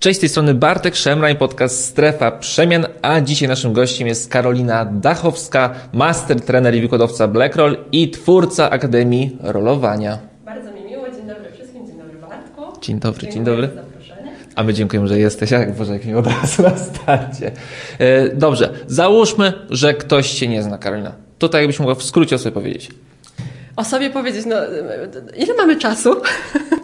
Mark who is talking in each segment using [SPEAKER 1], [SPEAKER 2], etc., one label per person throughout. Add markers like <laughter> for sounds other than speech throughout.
[SPEAKER 1] Cześć, z tej strony Bartek Szemraj, podcast Strefa Przemian, a dzisiaj naszym gościem jest Karolina Dachowska, master, trener i wykładowca Blackroll i twórca Akademii Rolowania.
[SPEAKER 2] Bardzo mi miło, dzień dobry wszystkim, dzień dobry Bartku.
[SPEAKER 1] Dzień dobry,
[SPEAKER 2] Dziękuję
[SPEAKER 1] dzień dobry.
[SPEAKER 2] za zaproszenie.
[SPEAKER 1] A my dziękujemy, że jesteś, jak Boże, jak mi od razu na starcie. E, Dobrze, załóżmy, że ktoś się nie zna, Karolina. Tutaj jakbyś mogła w skrócie o sobie powiedzieć.
[SPEAKER 2] O sobie powiedzieć, no ile mamy czasu?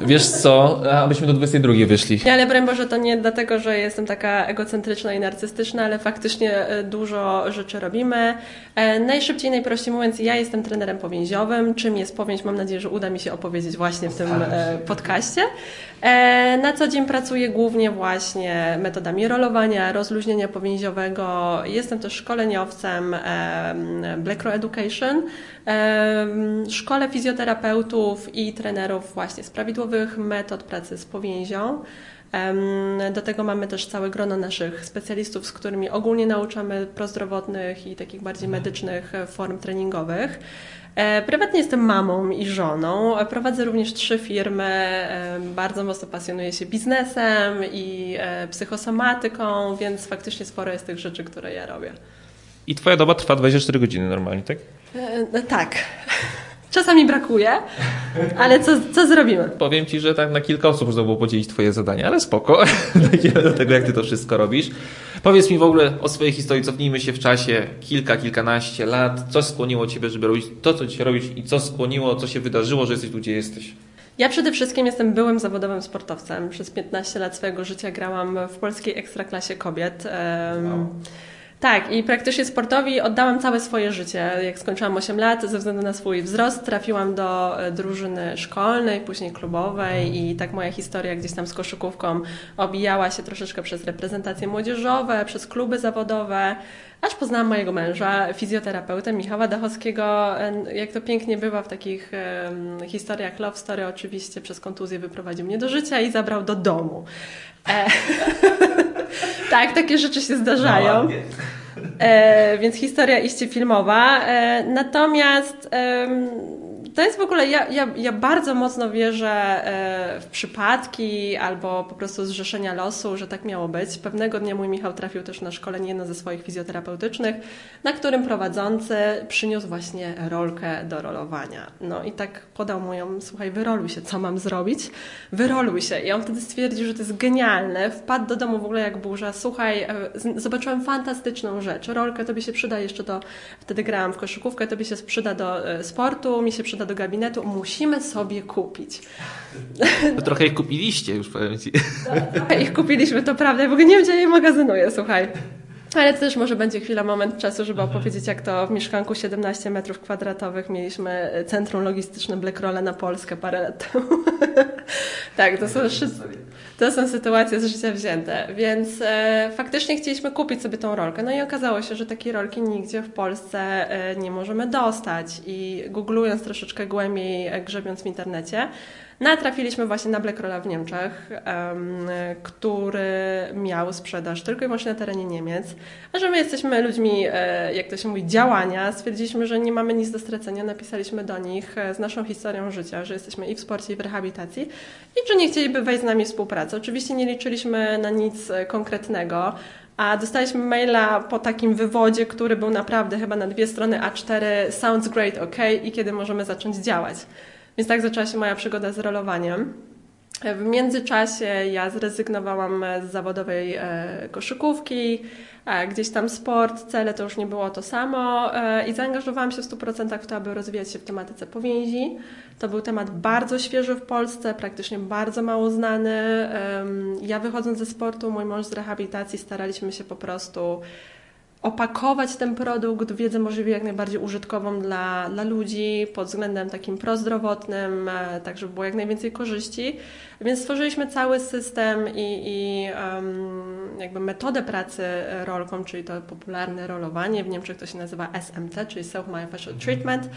[SPEAKER 1] Wiesz co, abyśmy do 22 wyszli.
[SPEAKER 2] Nie, ale broń Boże, to nie dlatego, że jestem taka egocentryczna i narcystyczna, ale faktycznie e, dużo rzeczy robimy. E, Najszybciej, najprościej mówiąc, ja jestem trenerem powięziowym. Czym jest powięź? Mam nadzieję, że uda mi się opowiedzieć właśnie w tym e, podcaście. E, Na co dzień pracuję głównie właśnie metodami rolowania, rozluźnienia powięziowego. Jestem też szkoleniowcem em, Black Education. Szkole fizjoterapeutów i trenerów właśnie z prawidłowych metod pracy z powięzią. Do tego mamy też całe grono naszych specjalistów, z którymi ogólnie nauczamy prozdrowotnych i takich bardziej medycznych form treningowych. E, Prywatnie jestem mamą i żoną. Prowadzę również trzy firmy. e, Bardzo mocno pasjonuję się biznesem i e, psychosomatyką, więc faktycznie sporo jest tych rzeczy, które ja robię.
[SPEAKER 1] I twoja doba trwa 24 godziny normalnie, tak?
[SPEAKER 2] No Tak. Czasami brakuje, ale co, co zrobimy?
[SPEAKER 1] Powiem ci, że tak na kilka osób można było podzielić twoje zadania, ale spoko. <laughs> Dojdziemy do tego, jak ty to wszystko robisz. Powiedz mi w ogóle o swojej historii, cofnijmy się w czasie kilka, kilkanaście lat. Co skłoniło ciebie, żeby robić to, co dzisiaj robisz i co skłoniło, co się wydarzyło, że jesteś tu, gdzie jesteś?
[SPEAKER 2] Ja przede wszystkim jestem byłym zawodowym sportowcem. Przez 15 lat swojego życia grałam w polskiej ekstraklasie kobiet. Em, Tak, i praktycznie sportowi oddałam całe swoje życie. Jak skończyłam 8 lat, ze względu na swój wzrost, trafiłam do e, drużyny szkolnej, później klubowej i tak moja historia gdzieś tam z koszykówką obijała się troszeczkę przez reprezentacje młodzieżowe, przez kluby zawodowe, aż poznałam mojego męża, fizjoterapeutę Michała Dachowskiego. E, Jak to pięknie bywa w takich historiach love story, oczywiście przez kontuzję wyprowadził mnie do życia i zabrał do domu. E, <laughs> tak, takie rzeczy się zdarzają. E, więc historia iście filmowa. E, natomiast to jest w ogóle, ja, ja, ja bardzo mocno wierzę e, w przypadki albo po prostu zrzeszenia losu, że tak miało być. Pewnego dnia mój Michał trafił też na szkolenie jedno ze swoich fizjoterapeutycznych, na którym prowadzący przyniósł właśnie rolkę do rolowania. No i tak podał mu ją, słuchaj, wyroluj się, co mam zrobić? Wyroluj się. I on wtedy stwierdził, że to jest genialne. Wpadł do domu w ogóle jak burza. Słuchaj, e, zobaczyłem fantastyczną rzecz. Rolkę tobie się przyda jeszcze do, wtedy grałam w koszykówkę, tobie się przyda do e, sportu, mi się przyda do gabinetu. Musimy sobie kupić.
[SPEAKER 1] To trochę ich kupiliście już, powiem ci.
[SPEAKER 2] Trochę ich kupiliśmy, to prawda. Ja w ogóle nie wiem, gdzie je magazynuję, słuchaj. Ale to też może będzie chwila, moment czasu, żeby opowiedzieć, jak to w mieszkanku 17 metrów kwadratowych mieliśmy centrum logistyczne Blackrolla na Polskę parę lat temu. <laughs> tak, to są, szy- to są sytuacje z życia wzięte. Więc e, faktycznie chcieliśmy kupić sobie tą rolkę. No i okazało się, że takiej rolki nigdzie w Polsce e, nie możemy dostać. I googlując troszeczkę głębiej, e, grzebiąc w internecie, Natrafiliśmy właśnie na Blackrolla w Niemczech, em, który miał sprzedaż tylko i wyłącznie na terenie Niemiec. A że my jesteśmy ludźmi, e, jak to się mówi, działania, stwierdziliśmy, że nie mamy nic do stracenia. Napisaliśmy do nich e, z naszą historią życia, że jesteśmy i w sporcie, i w rehabilitacji i czy nie chcieliby wejść z nami w współpracę. Oczywiście nie liczyliśmy na nic e, konkretnego. A dostaliśmy maila po takim wywodzie, który był naprawdę chyba na dwie strony A4, sounds great, ok, i kiedy możemy zacząć działać. Więc tak zaczęła się moja przygoda z rolowaniem. W międzyczasie ja zrezygnowałam z zawodowej e, koszykówki, e, gdzieś tam sport, cele to już nie było to samo e, i zaangażowałam się w 100% w to, aby rozwijać się w tematyce powięzi. To był temat bardzo świeży w Polsce, praktycznie bardzo mało znany. Ja wychodząc ze sportu, mój mąż z rehabilitacji staraliśmy się po prostu opakować ten produkt w wiedzę możliwie jak najbardziej użytkową dla, dla ludzi pod względem takim prozdrowotnym, e, tak żeby było jak najwięcej korzyści. Więc stworzyliśmy cały system i, i em, jakby metodę pracy rolką, czyli to popularne rolowanie, w Niemczech to się nazywa SMT, czyli Self-Myofascial Treatment, e,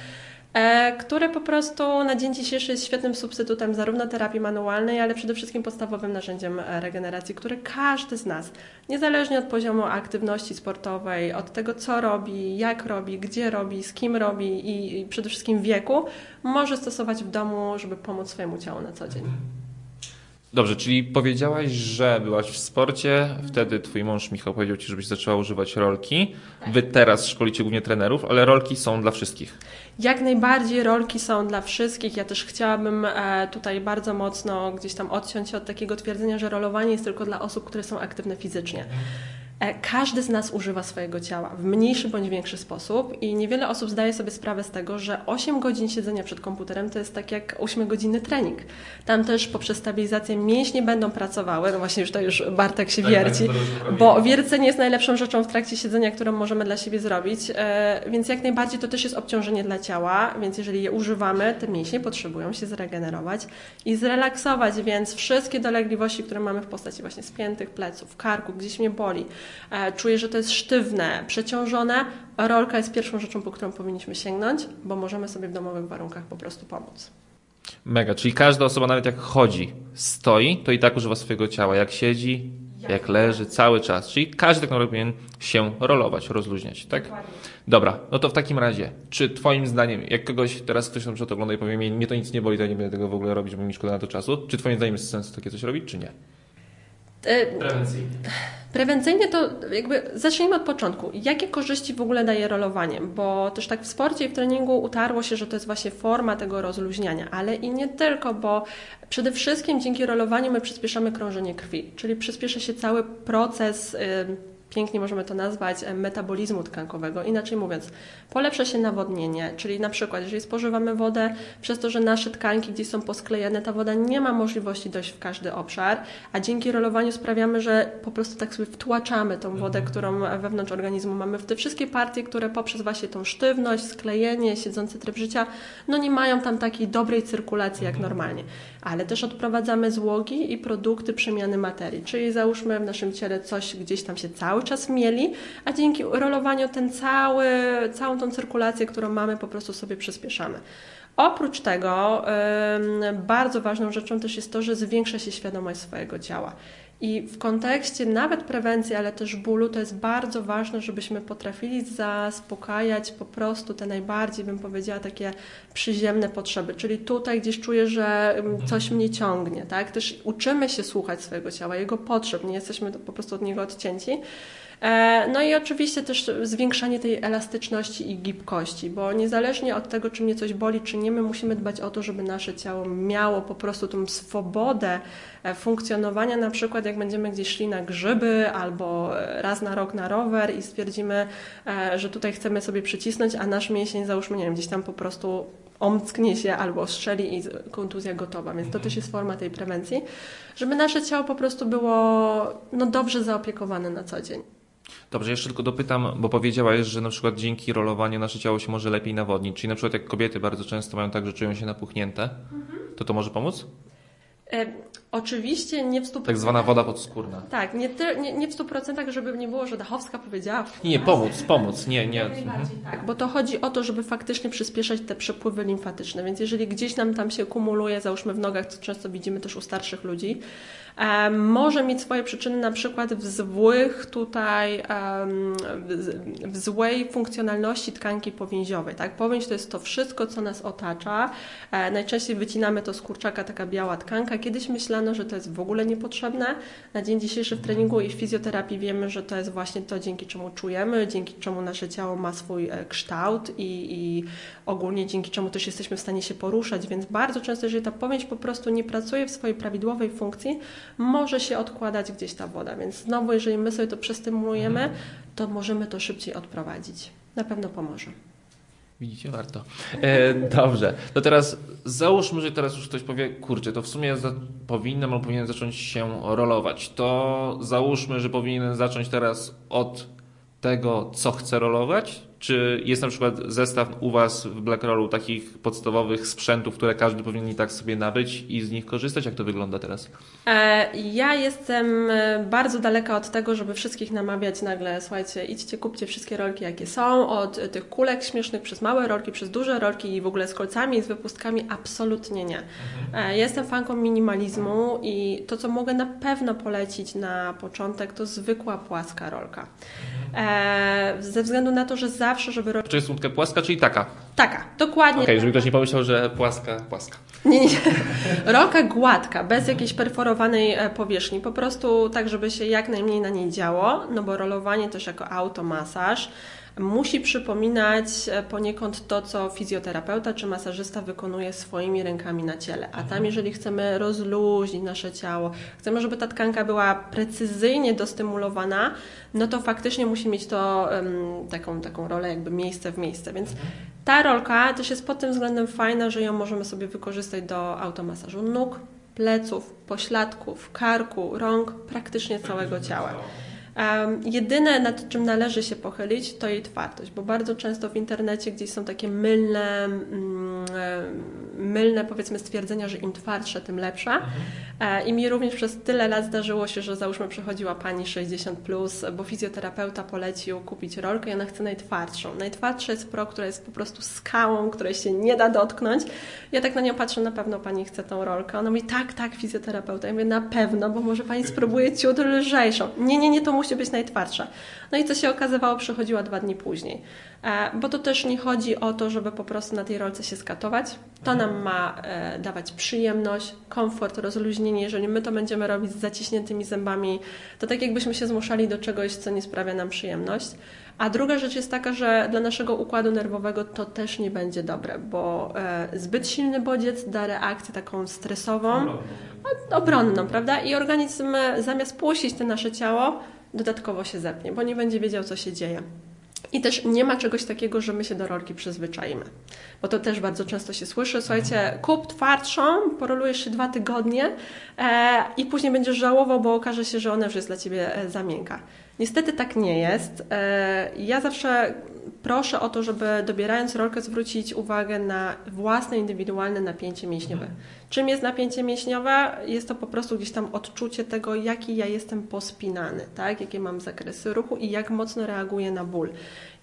[SPEAKER 2] które po prostu na dzień dzisiejszy jest świetnym substytutem zarówno terapii manualnej, ale przede wszystkim podstawowym narzędziem e, regeneracji, które każdy z nas, niezależnie od poziomu aktywności sportowej, od tego co robi, jak robi, gdzie robi, z kim robi i przede wszystkim wieku, może stosować w domu, żeby pomóc swojemu ciału na co dzień.
[SPEAKER 1] Dobrze, czyli powiedziałaś, że byłaś w sporcie, wtedy twój mąż Michał powiedział ci, żebyś zaczęła używać rolki. Wy teraz szkolicie głównie trenerów, ale rolki są dla wszystkich.
[SPEAKER 2] Jak najbardziej rolki są dla wszystkich. Ja też chciałabym e, tutaj bardzo mocno gdzieś tam odciąć się od takiego twierdzenia, że rolowanie jest tylko dla osób, które są aktywne fizycznie. E, każdy z nas używa swojego ciała w mniejszy bądź większy sposób i niewiele osób zdaje sobie sprawę z tego, że 8 godzin siedzenia przed komputerem to jest tak jak 8-godzinny trening. Tam też poprzez stabilizację mięśnie będą pracowały, no właśnie już to już Bartek się tak, wierci, tak, bo wiercenie jest najlepszą rzeczą w trakcie siedzenia, którą możemy dla siebie zrobić, e, więc jak najbardziej to też jest obciążenie dla ciała, więc jeżeli je używamy, te mięśnie potrzebują się zregenerować i zrelaksować, więc wszystkie dolegliwości, które mamy w postaci właśnie spiętych pleców, karku, gdzieś mnie boli, czuję, że to jest sztywne, przeciążone, rolka jest pierwszą rzeczą, po którą powinniśmy sięgnąć, bo możemy sobie w domowych warunkach po prostu pomóc.
[SPEAKER 1] Mega, czyli każda osoba nawet jak chodzi, stoi, to i tak używa swojego ciała. Jak siedzi, jak leży, cały czas. Czyli każdy tak naprawdę powinien się rolować, rozluźniać, tak? Dobra, no to w takim razie, czy twoim zdaniem, jak kogoś, teraz ktoś na przykład ogląda i powie, mnie to nic nie boli, to ja nie będę tego w ogóle robić, bo mi szkoda na to czasu, czy twoim zdaniem jest sens takie coś robić, czy nie?
[SPEAKER 2] E, Prewencyjnie. Prewencyjnie to jakby zacznijmy od początku. Jakie korzyści w ogóle daje rolowanie? Bo też tak w sporcie i w treningu utarło się, że to jest właśnie forma tego rozluźniania, ale i nie tylko, bo przede wszystkim dzięki rolowaniu my przyspieszamy krążenie krwi, czyli przyspiesza się cały proces. Yy, pięknie możemy to nazwać, metabolizmu tkankowego. Inaczej mówiąc, polepsza się nawodnienie, czyli na przykład, jeżeli spożywamy wodę, przez to, że nasze tkanki gdzieś są posklejane, ta woda nie ma możliwości dojść w każdy obszar, a dzięki rolowaniu sprawiamy, że po prostu tak sobie wtłaczamy tą wodę, mhm. którą wewnątrz organizmu mamy w te wszystkie partie, które poprzez właśnie tą sztywność, sklejenie, siedzący tryb życia, no nie mają tam takiej dobrej cyrkulacji jak mhm. normalnie. Ale też odprowadzamy złogi i produkty przemiany materii, czyli załóżmy w naszym ciele coś gdzieś tam się cały cały czas mieli, a dzięki rolowaniu ten cały, całą tą cyrkulację, którą mamy, po prostu sobie przyspieszamy. Oprócz tego bardzo ważną rzeczą też jest to, że zwiększa się świadomość swojego ciała. I w kontekście nawet prewencji, ale też bólu, to jest bardzo ważne, żebyśmy potrafili zaspokajać po prostu te najbardziej, bym powiedziała, takie przyziemne potrzeby. Czyli tutaj gdzieś czuję, że coś mnie ciągnie, tak? Też uczymy się słuchać swojego ciała, jego potrzeb, nie jesteśmy po prostu od niego odcięci. E, no i oczywiście też zwiększanie tej elastyczności i gibkości, bo niezależnie od tego, czy mnie coś boli, czy nie, my musimy dbać o to, żeby nasze ciało miało po prostu tą swobodę e, funkcjonowania, na przykład jak będziemy gdzieś szli na grzyby albo raz na rok na rower i stwierdzimy, e, że tutaj chcemy sobie przycisnąć, a nasz mięsień załóżmy, nie wiem, gdzieś tam po prostu omcknie się albo strzeli i kontuzja gotowa, więc to też jest forma tej prewencji, żeby nasze ciało po prostu było no, dobrze zaopiekowane na co dzień.
[SPEAKER 1] Dobrze, jeszcze tylko dopytam, bo powiedziałaś, że na przykład dzięki rolowaniu nasze ciało się może lepiej nawodnić. Czyli na przykład jak kobiety bardzo często mają tak, że czują się napuchnięte, mhm. to to może pomóc?
[SPEAKER 2] E, oczywiście nie w 100%.
[SPEAKER 1] Tak zwana woda podskórna.
[SPEAKER 2] Tak, nie, nie, nie w 100%, żeby nie było, że Dachowska powiedziała.
[SPEAKER 1] Nie, pomóc, pomóc, nie, nie. Mhm.
[SPEAKER 2] Tak, bo to chodzi o to, żeby faktycznie przyspieszać te przepływy limfatyczne. Więc jeżeli gdzieś nam tam się kumuluje, załóżmy w nogach, co często widzimy też u starszych ludzi, może mieć swoje przyczyny na przykład w złych tutaj, w złej funkcjonalności tkanki powięziowej. Tak? Powięź to jest to wszystko, co nas otacza. E, najczęściej wycinamy to z kurczaka, taka biała tkanka. Kiedyś myślano, że to jest w ogóle niepotrzebne. Na dzień dzisiejszy w treningu i w fizjoterapii wiemy, że to jest właśnie to, dzięki czemu czujemy, dzięki czemu nasze ciało ma swój e, kształt i, i ogólnie dzięki czemu też jesteśmy w stanie się poruszać, więc bardzo często, jeżeli ta powięź po prostu nie pracuje w swojej prawidłowej funkcji, może się odkładać gdzieś ta woda. Więc znowu, jeżeli my sobie to przestymulujemy, mhm. to możemy to szybciej odprowadzić. Na pewno pomoże.
[SPEAKER 1] Widzicie, warto. E, dobrze, to teraz załóżmy, że teraz już ktoś powie, kurczę, to w sumie za, powinnam albo powinien zacząć się rolować. To załóżmy, że powinien zacząć teraz od tego, co chcę rolować, czy jest na przykład zestaw u Was w BlackRollu takich podstawowych sprzętów, które każdy powinien i tak sobie nabyć i z nich korzystać? Jak to wygląda teraz?
[SPEAKER 2] E, ja jestem e, bardzo daleka od tego, żeby wszystkich namawiać nagle, słuchajcie, idźcie, kupcie wszystkie rolki, jakie są, od tych kulek śmiesznych przez małe rolki, przez duże rolki i w ogóle z kolcami, z wypustkami, absolutnie nie. Mhm. Jestem fanką minimalizmu i to, co mogę na pewno polecić na początek, to zwykła płaska rolka. E, ze względu na to, że zawsze, żeby robić...
[SPEAKER 1] Czy jest łódka płaska, czyli taka?
[SPEAKER 2] Taka, dokładnie.
[SPEAKER 1] Okej, okay, żeby ktoś nie pomyślał, że płaska, płaska.
[SPEAKER 2] Nie, nie. <laughs> Rolka gładka, bez jakiejś perforowanej e, powierzchni, po prostu tak, żeby się jak najmniej na niej działo, no bo rolowanie też jako automasaż musi przypominać e, poniekąd to, co fizjoterapeuta czy masażysta wykonuje swoimi rękami na ciele. A tam, jeżeli chcemy rozluźnić nasze ciało, chcemy, żeby ta tkanka była precyzyjnie dostymulowana, no to faktycznie musi mieć to um, taką, taką rolę, jakby miejsce w miejsce. Więc ta rolka też jest pod tym względem fajna, że ją możemy sobie wykorzystać do automasażu nóg, pleców, pośladków, karku, rąk, praktycznie całego ciała. Um, jedyne, nad czym należy się pochylić, to jej twardość, bo bardzo często w internecie gdzieś są takie mylne, mm, mylne powiedzmy stwierdzenia, że im twardsza, tym lepsza. Mhm. E, I mi również przez tyle lat zdarzyło się, że załóżmy przychodziła pani 60, plus, bo fizjoterapeuta polecił kupić rolkę i ona chce najtwardszą. Najtwardsza jest pro, która jest po prostu skałą, której się nie da dotknąć. Ja tak na nią patrzę, na pewno pani chce tą rolkę. Ona mówi, tak, tak, fizjoterapeuta. Ja mówię, na pewno, bo może pani spróbuje ciut lżejszą. Nie, nie, nie, to musi być najtwardsza. No i co się okazywało, przychodziła dwa dni później. E, bo to też nie chodzi o to, żeby po prostu na tej rolce się skatować. To nam ma e, dawać przyjemność, komfort, rozluźnienie. Jeżeli my to będziemy robić z zaciśniętymi zębami, to tak jakbyśmy się zmuszali do czegoś, co nie sprawia nam przyjemność. A druga rzecz jest taka, że dla naszego układu nerwowego to też nie będzie dobre, bo e, zbyt silny bodziec da reakcję taką stresową, obronną, prawda? I organizm zamiast puścić te nasze ciało, dodatkowo się zepnie, bo nie będzie wiedział, co się dzieje. I też nie ma czegoś takiego, że my się do rolki przyzwyczaimy. Bo to też bardzo często się słyszy. Słuchajcie, kup twardszą, porolujesz się dwa tygodnie e, i później będziesz żałował, bo okaże się, że ona już jest dla ciebie e, za miękka. Niestety tak nie jest. E, ja zawsze proszę o to, żeby dobierając rolkę zwrócić uwagę na własne indywidualne napięcie mięśniowe. Czym jest napięcie mięśniowe? Jest to po prostu gdzieś tam odczucie tego, jaki ja jestem pospinany, tak? jakie mam zakresy ruchu i jak mocno reaguję na ból.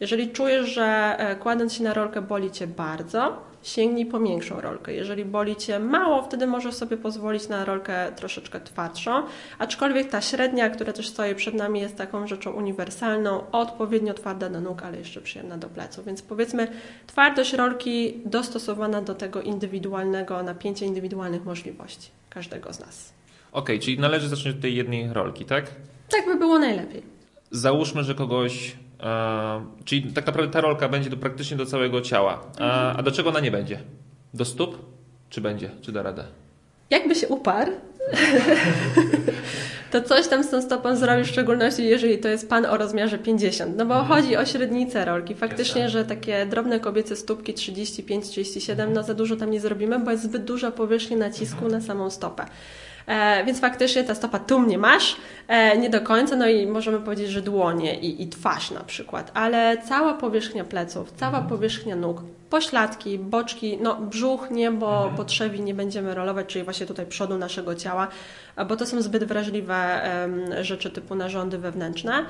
[SPEAKER 2] Jeżeli czujesz, że e, kładąc się na rolkę boli Cię bardzo, sięgnij po większą rolkę. Jeżeli boli Cię mało, wtedy możesz sobie pozwolić na rolkę troszeczkę twardszą, aczkolwiek ta średnia, która też stoi przed nami jest taką rzeczą uniwersalną, odpowiednio twarda do nóg, ale jeszcze przyjemna do pleców. Więc powiedzmy twardość rolki dostosowana do tego indywidualnego napięcia, indywidualnych możliwości każdego z nas.
[SPEAKER 1] Okej, okay, czyli należy zacząć od tej jednej rolki, tak?
[SPEAKER 2] Tak by było najlepiej.
[SPEAKER 1] Załóżmy, że kogoś czyli tak naprawdę ta rolka będzie do, praktycznie do całego ciała. A, a do czego ona nie będzie? Do stóp? Czy będzie? Czy da radę?
[SPEAKER 2] Jakby się uparł, <laughs> to coś tam z tą stopą zrobi, w szczególności jeżeli to jest pan o rozmiarze 50. No bo mhm. chodzi o średnicę rolki. Faktycznie, że takie drobne kobiece stópki 35-37, no za dużo tam nie zrobimy, bo jest zbyt duża powierzchnia nacisku na samą stopę. E, więc faktycznie ta stopa tu mnie masz, e, nie do końca, no i możemy powiedzieć, że dłonie i, i twarz na przykład, ale cała powierzchnia pleców, cała mhm. powierzchnia nóg, pośladki, boczki, no brzuch nie, bo mhm. potrzebi nie będziemy rolować, czyli właśnie tutaj przodu naszego ciała, bo to są zbyt wrażliwe rzeczy typu narządy wewnętrzne.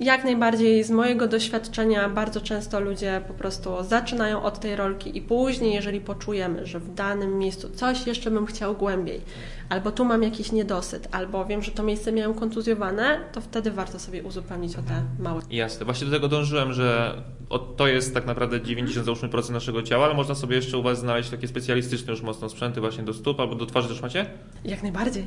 [SPEAKER 2] Jak najbardziej z mojego doświadczenia bardzo często ludzie po prostu zaczynają od tej rolki i później, jeżeli poczujemy, że w danym miejscu coś jeszcze bym chciał głębiej, albo tu mam jakiś niedosyt, albo wiem, że to miejsce miałem kontuzjowane, to wtedy warto sobie uzupełnić o te małe.
[SPEAKER 1] Jasne. Właśnie do tego dążyłem, że to jest tak naprawdę 90% naszego ciała, ale można sobie jeszcze u Was znaleźć takie specjalistyczne już mocno sprzęty właśnie do stóp albo do twarzy też macie?
[SPEAKER 2] Jak najbardziej.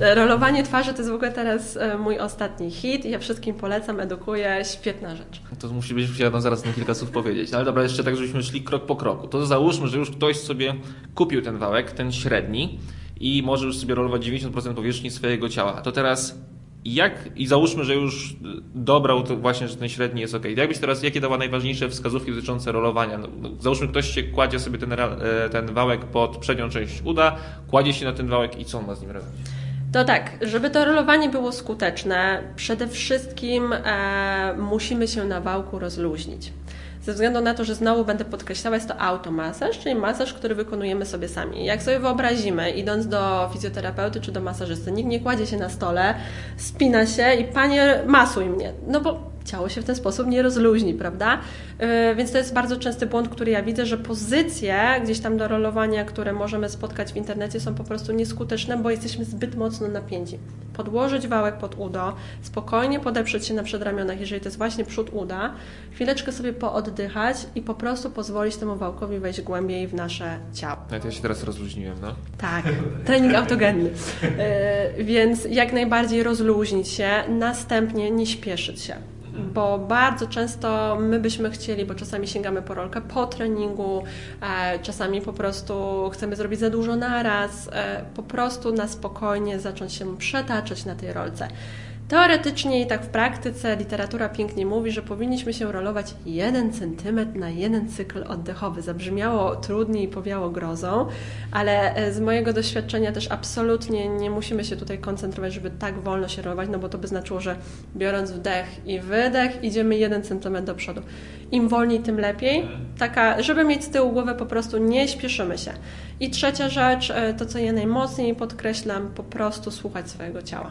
[SPEAKER 2] Rolowanie twarzy to jest w ogóle teraz e, mój ostatni hit. Ja wszystkim polecam, edukuję. Świetna rzecz.
[SPEAKER 1] To musi być, musiała zaraz na kilka słów powiedzieć. Ale dobra, jeszcze tak, żebyśmy szli krok po kroku. To załóżmy, że już ktoś sobie kupił ten wałek, ten średni i może już sobie rolować 90% powierzchni swojego ciała. To teraz jak, i załóżmy, że już dobrał to właśnie, że ten średni jest ok. Jakbyś teraz, jakie dała najważniejsze wskazówki dotyczące rolowania? No, załóżmy, ktoś się kładzie sobie ten, e, ten wałek pod przednią część uda, kładzie się na ten wałek i co on ma z nim robić?
[SPEAKER 2] To tak, żeby to rolowanie było skuteczne, przede wszystkim e, musimy się na wałku rozluźnić. Ze względu na to, że znowu będę podkreślała, jest to automasaż, czyli masaż, który wykonujemy sobie sami. Jak sobie wyobrazimy, idąc do fizjoterapeuty czy do masażysty, nikt nie kładzie się na stole, spina się i panie, masuj mnie. No bo ciało się w ten sposób nie rozluźni, prawda? Yy, więc to jest bardzo częsty błąd, który ja widzę, że pozycje gdzieś tam do rolowania, które możemy spotkać w internecie są po prostu nieskuteczne, bo jesteśmy zbyt mocno napięci. Podłożyć wałek pod udo, spokojnie podeprzeć się na przedramionach, jeżeli to jest właśnie przód uda, chwileczkę sobie pooddychać i po prostu pozwolić temu wałkowi wejść głębiej w nasze ciało.
[SPEAKER 1] Nawet ja się teraz rozluźniłem, no.
[SPEAKER 2] Tak, trening autogenny. Yy, więc jak najbardziej rozluźnić się, następnie nie śpieszyć się bo bardzo często my byśmy chcieli, bo czasami sięgamy po rolkę po treningu, e, czasami po prostu chcemy zrobić za dużo naraz, e, po prostu na spokojnie zacząć się przetaczać na tej rolce. Teoretycznie i tak w praktyce literatura pięknie mówi, że powinniśmy się rolować 1 cm na jeden cykl oddechowy. Zabrzmiało trudniej i powiało grozą, ale e, z mojego doświadczenia też absolutnie nie musimy się tutaj koncentrować, żeby tak wolno się rolować, no bo to by znaczyło, że biorąc wdech i wydech idziemy 1 cm do przodu. Im wolniej, tym lepiej. Taka, żeby mieć z tyłu głowę, po prostu nie śpieszymy się. I trzecia rzecz, e, to co ja najmocniej podkreślam, po prostu słuchać swojego ciała.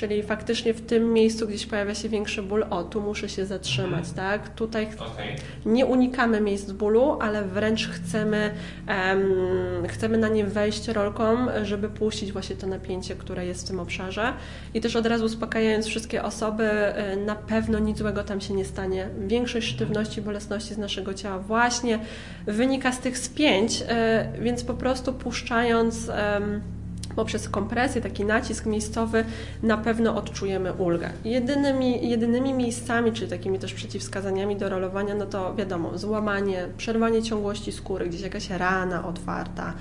[SPEAKER 2] Czyli faktycznie w tym miejscu gdzieś pojawia się większy ból, o tu muszę się zatrzymać, mhm. tak? Tutaj okay. nie unikamy miejsc bólu, ale wręcz chcemy, um, chcemy na nie wejść rolką, żeby puścić właśnie to napięcie, które jest w tym obszarze. I też od razu uspokajając wszystkie osoby, e, na pewno nic złego tam się nie stanie. Większość sztywności, bolesności z naszego ciała właśnie wynika z tych spięć, e, więc po prostu puszczając um, poprzez kompresję, taki nacisk miejscowy, na pewno odczujemy ulgę. Jedynymi, jedynymi miejscami, czyli takimi też przeciwwskazaniami do rolowania, no to wiadomo, złamanie, przerwanie ciągłości skóry, gdzieś jakaś rana otwarta,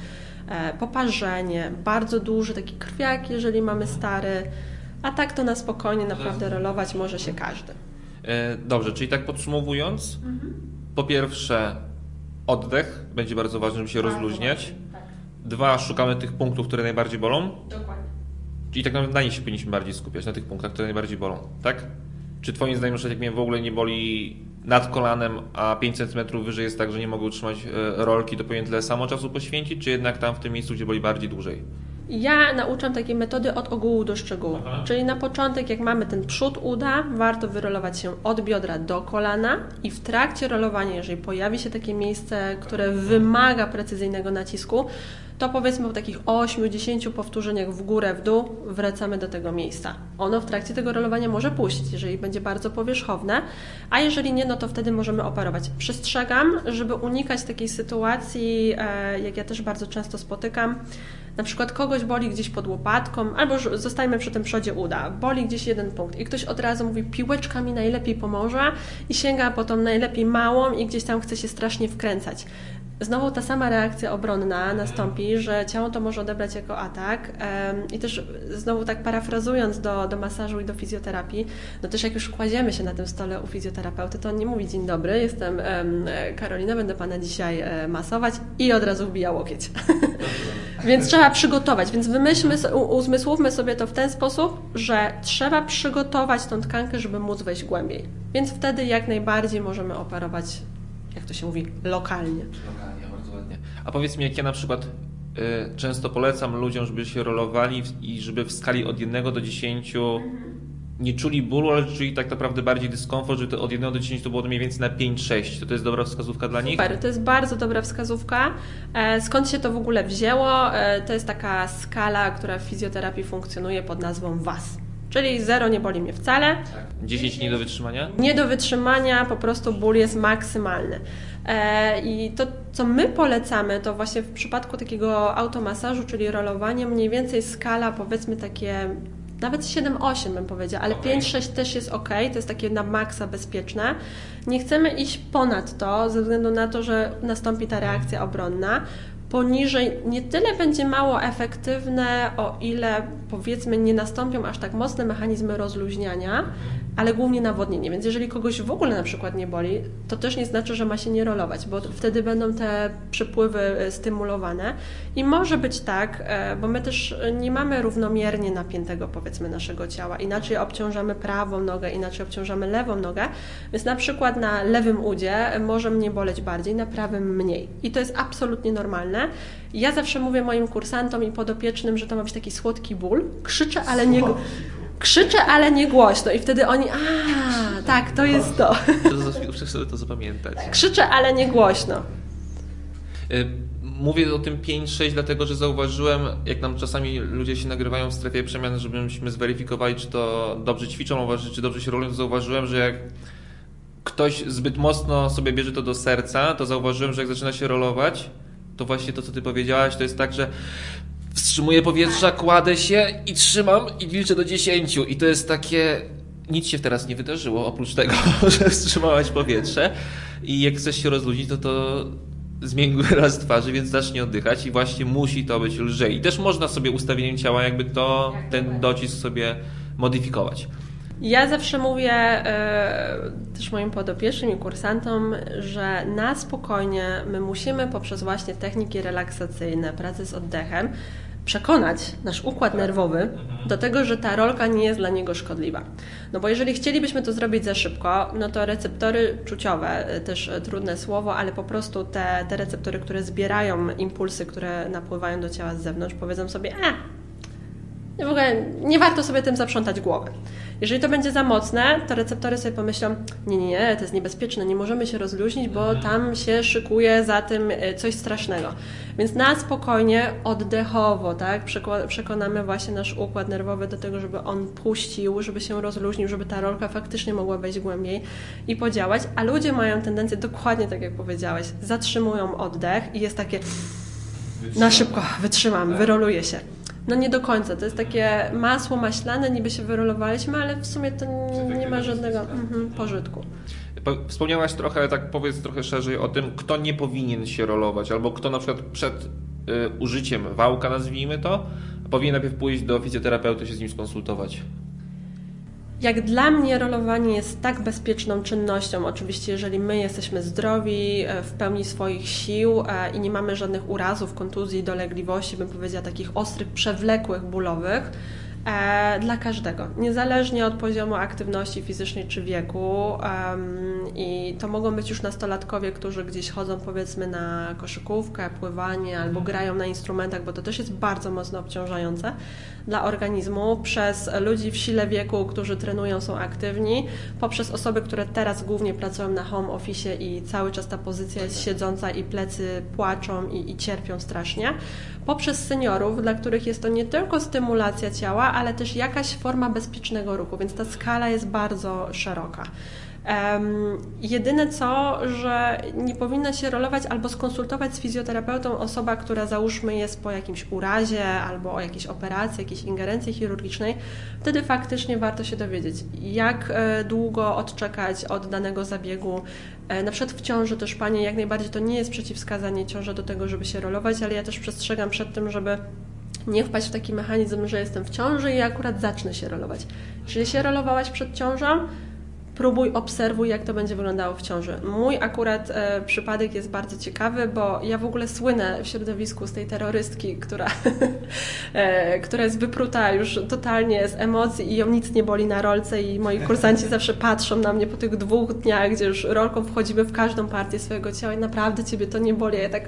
[SPEAKER 2] e, poparzenie, bardzo duży taki krwiak, jeżeli mamy stary, a tak to na spokojnie naprawdę rolować może się każdy.
[SPEAKER 1] E, dobrze, czyli tak podsumowując, mhm. po pierwsze oddech będzie bardzo ważny, żeby się bardzo rozluźniać. Dwa, szukamy tych punktów, które najbardziej bolą. Dokładnie. I tak naprawdę na nich się powinniśmy bardziej skupiać, na tych punktach, które najbardziej bolą, tak? Czy Twoim zdaniem, że jak mnie w ogóle nie boli nad kolanem, a 5 cm wyżej jest tak, że nie mogę utrzymać e, rolki, to powinien tyle samo czasu poświęcić, czy jednak tam w tym miejscu, gdzie boli bardziej dłużej?
[SPEAKER 2] Ja nauczam takiej metody od ogółu do szczegółu. Aha. Czyli na początek, jak mamy ten przód uda, warto wyrolować się od biodra do kolana i w trakcie rolowania, jeżeli pojawi się takie miejsce, które wymaga precyzyjnego nacisku, to powiedzmy po takich 8-10 powtórzeniach w górę, w dół wracamy do tego miejsca. Ono w trakcie tego rolowania może puścić, jeżeli będzie bardzo powierzchowne, a jeżeli nie, no to wtedy możemy operować. Przestrzegam, żeby unikać takiej sytuacji, e, jak ja też bardzo często spotykam, na przykład kogoś boli gdzieś pod łopatką, albo zostajmy przy tym przodzie uda, boli gdzieś jeden punkt i ktoś od razu mówi, piłeczka mi najlepiej pomoże i sięga po tą najlepiej małą i gdzieś tam chce się strasznie wkręcać znowu ta sama reakcja obronna nastąpi, że ciało to może odebrać jako atak. I też znowu tak parafrazując do, do masażu i do fizjoterapii, no też jak już kładziemy się na tym stole u fizjoterapeuty, to on nie mówi dzień dobry, jestem Karolina, będę Pana dzisiaj e, masować i od razu wbija łokieć. <laughs> więc trzeba przygotować, więc wymyślmy, uzmysłówmy sobie to w ten sposób, że trzeba przygotować tą tkankę, żeby móc wejść głębiej. Więc wtedy jak najbardziej możemy operować jak to się mówi, lokalnie.
[SPEAKER 1] Lokalnie, bardzo ładnie. A powiedz mi, jak ja na przykład y, często polecam ludziom, żeby się rolowali i żeby w skali od 1 do 10 nie czuli bólu, ale czuli tak naprawdę bardziej dyskomfort, że to od 1 do 10 to było mniej więcej na 5-6. To to jest dobra wskazówka dla nich?
[SPEAKER 2] Super, to jest bardzo dobra wskazówka. E, skąd się to w ogóle wzięło? E, to jest taka skala, która w fizjoterapii funkcjonuje pod nazwą WAS. Czyli zero nie boli mnie wcale.
[SPEAKER 1] Tak. 10 nie do wytrzymania?
[SPEAKER 2] Nie do wytrzymania, po prostu ból jest maksymalny. E, I to, co my polecamy, to właśnie w przypadku takiego automasażu, czyli rolowania, mniej więcej skala powiedzmy takie nawet 7-8 bym powiedziała, ale okay. 5-6 też jest ok, to jest takie na maksa bezpieczne. Nie chcemy iść ponad to, ze względu na to, że nastąpi ta reakcja obronna poniżej nie tyle będzie mało efektywne, o ile powiedzmy nie nastąpią aż tak mocne mechanizmy rozluźniania, ale głównie nawodnienie. Więc jeżeli kogoś w ogóle na przykład nie boli, to też nie znaczy, że ma się nie rolować, bo wtedy będą te przepływy e, stymulowane. I może być tak, e, bo my też nie mamy równomiernie napiętego powiedzmy naszego ciała. Inaczej obciążamy prawą nogę, inaczej obciążamy lewą nogę. Więc na przykład na lewym udzie może mnie boleć bardziej, na prawym mniej. I to jest absolutnie normalne. Ja zawsze mówię moim kursantom i podopiecznym, że to ma być taki słodki ból. Krzyczę, ale nie Krzyczę, ale nie głośno. I wtedy oni, a tak, to jest to. <laughs>
[SPEAKER 1] Muszę sobie to zapamiętać.
[SPEAKER 2] Krzyczę, ale nie głośno.
[SPEAKER 1] Y, mówię o tym 5-6, dlatego że zauważyłem, jak nam czasami ludzie się nagrywają w strefie przemian, żebyśmy zweryfikowali, czy to dobrze ćwiczą, czy dobrze się rolują, to zauważyłem, że jak ktoś zbyt mocno sobie bierze to do serca, to zauważyłem, że jak zaczyna się rolować, to właśnie to, co ty powiedziałaś, to jest tak, że wstrzymuję powietrza, kładę się i trzymam i liczę do 10 i to jest takie nic się teraz nie wydarzyło, oprócz tego, <laughs> że wstrzymałaś powietrze i jak chcesz się rozluźnić, to to zmień wyraz <laughs> twarzy, więc zacznie oddychać i właśnie musi to być lżej. I też można sobie ustawieniem ciała jakby to, ten docisk sobie modyfikować.
[SPEAKER 2] Ja zawsze mówię e, też moim podopiecznym i kursantom, że na spokojnie my musimy poprzez właśnie techniki relaksacyjne, pracę z oddechem, przekonać nasz układ nerwowy do tego, że ta rolka nie jest dla niego szkodliwa. No bo jeżeli chcielibyśmy to zrobić za szybko, no to receptory czuciowe, e, też trudne słowo, ale po prostu te, te receptory, które zbierają impulsy, które napływają do ciała z zewnątrz, powiedzą sobie, e, w ogóle nie warto sobie tym zaprzątać głowy. Jeżeli to będzie za mocne, to receptory sobie pomyślą, nie, nie, nie, to jest niebezpieczne, nie możemy się rozluźnić, bo tam się szykuje za tym e, coś strasznego. Więc na spokojnie, oddechowo, tak, przekonamy właśnie nasz układ nerwowy do tego, żeby on puścił, żeby się rozluźnił, żeby ta rolka faktycznie mogła wejść głębiej i podziałać, a ludzie mają tendencję, dokładnie tak jak powiedziałeś, zatrzymują oddech i jest takie na szybko, wytrzymam, wyroluję się. No nie do końca. To jest takie masło maślane, niby się wyrolowaliśmy, ale w sumie to nie, ma żadnego mhm, pożytku.
[SPEAKER 1] Wspomniałaś trochę, tak powiedz trochę szerzej o tym, kto nie powinien się rolować, albo kto na przykład przed y, użyciem wałka, nazwijmy to, powinien najpierw pójść do fizjoterapeuty się z nim skonsultować.
[SPEAKER 2] Jak dla mnie rolowanie jest tak bezpieczną czynnością, oczywiście jeżeli my jesteśmy zdrowi, e, w pełni swoich sił e, i nie mamy żadnych urazów, kontuzji, dolegliwości, bym powiedziała takich ostrych, przewlekłych, bólowych, E, dla każdego, niezależnie od poziomu aktywności fizycznej czy wieku. I to mogą być już nastolatkowie, którzy gdzieś chodzą powiedzmy na koszykówkę, pływanie albo grają na instrumentach, bo to też jest bardzo mocno obciążające dla organizmu, przez ludzi w sile wieku, którzy trenują, są aktywni, poprzez osoby, które teraz głównie pracują na home office i cały czas ta pozycja jest siedząca i plecy płaczą i, i cierpią strasznie, poprzez seniorów, dla których jest to nie tylko stymulacja ciała, ale też jakaś forma bezpiecznego ruchu, więc ta skala jest bardzo szeroka. Um, jedyne co, że nie powinna się rolować albo skonsultować z fizjoterapeutą osoba, która załóżmy jest po jakimś urazie albo o jakiejś operacji, jakiejś ingerencji chirurgicznej. Wtedy faktycznie warto się dowiedzieć, jak e, długo odczekać od danego zabiegu. E, na przykład w ciąży też Panie, jak najbardziej to nie jest przeciwwskazanie ciąży do tego, żeby się rolować, ale ja też przestrzegam przed tym, żeby nie wpaść w taki mechanizm, że jestem w ciąży i akurat zacznę się rolować. Jeżeli się rolowałaś przed ciążą, próbuj, obserwuj, jak to będzie wyglądało w ciąży. Mój akurat e, przypadek jest bardzo ciekawy, bo ja w ogóle słynę w środowisku z tej terrorystki, która, <laughs> e, która jest wypruta już totalnie z emocji i ją nic nie boli na rolce i moi kursanci <laughs> zawsze patrzą na mnie po tych dwóch dniach, gdzie już rolką wchodzimy w każdą partię swojego ciała i naprawdę Ciebie to nie boli. Ja tak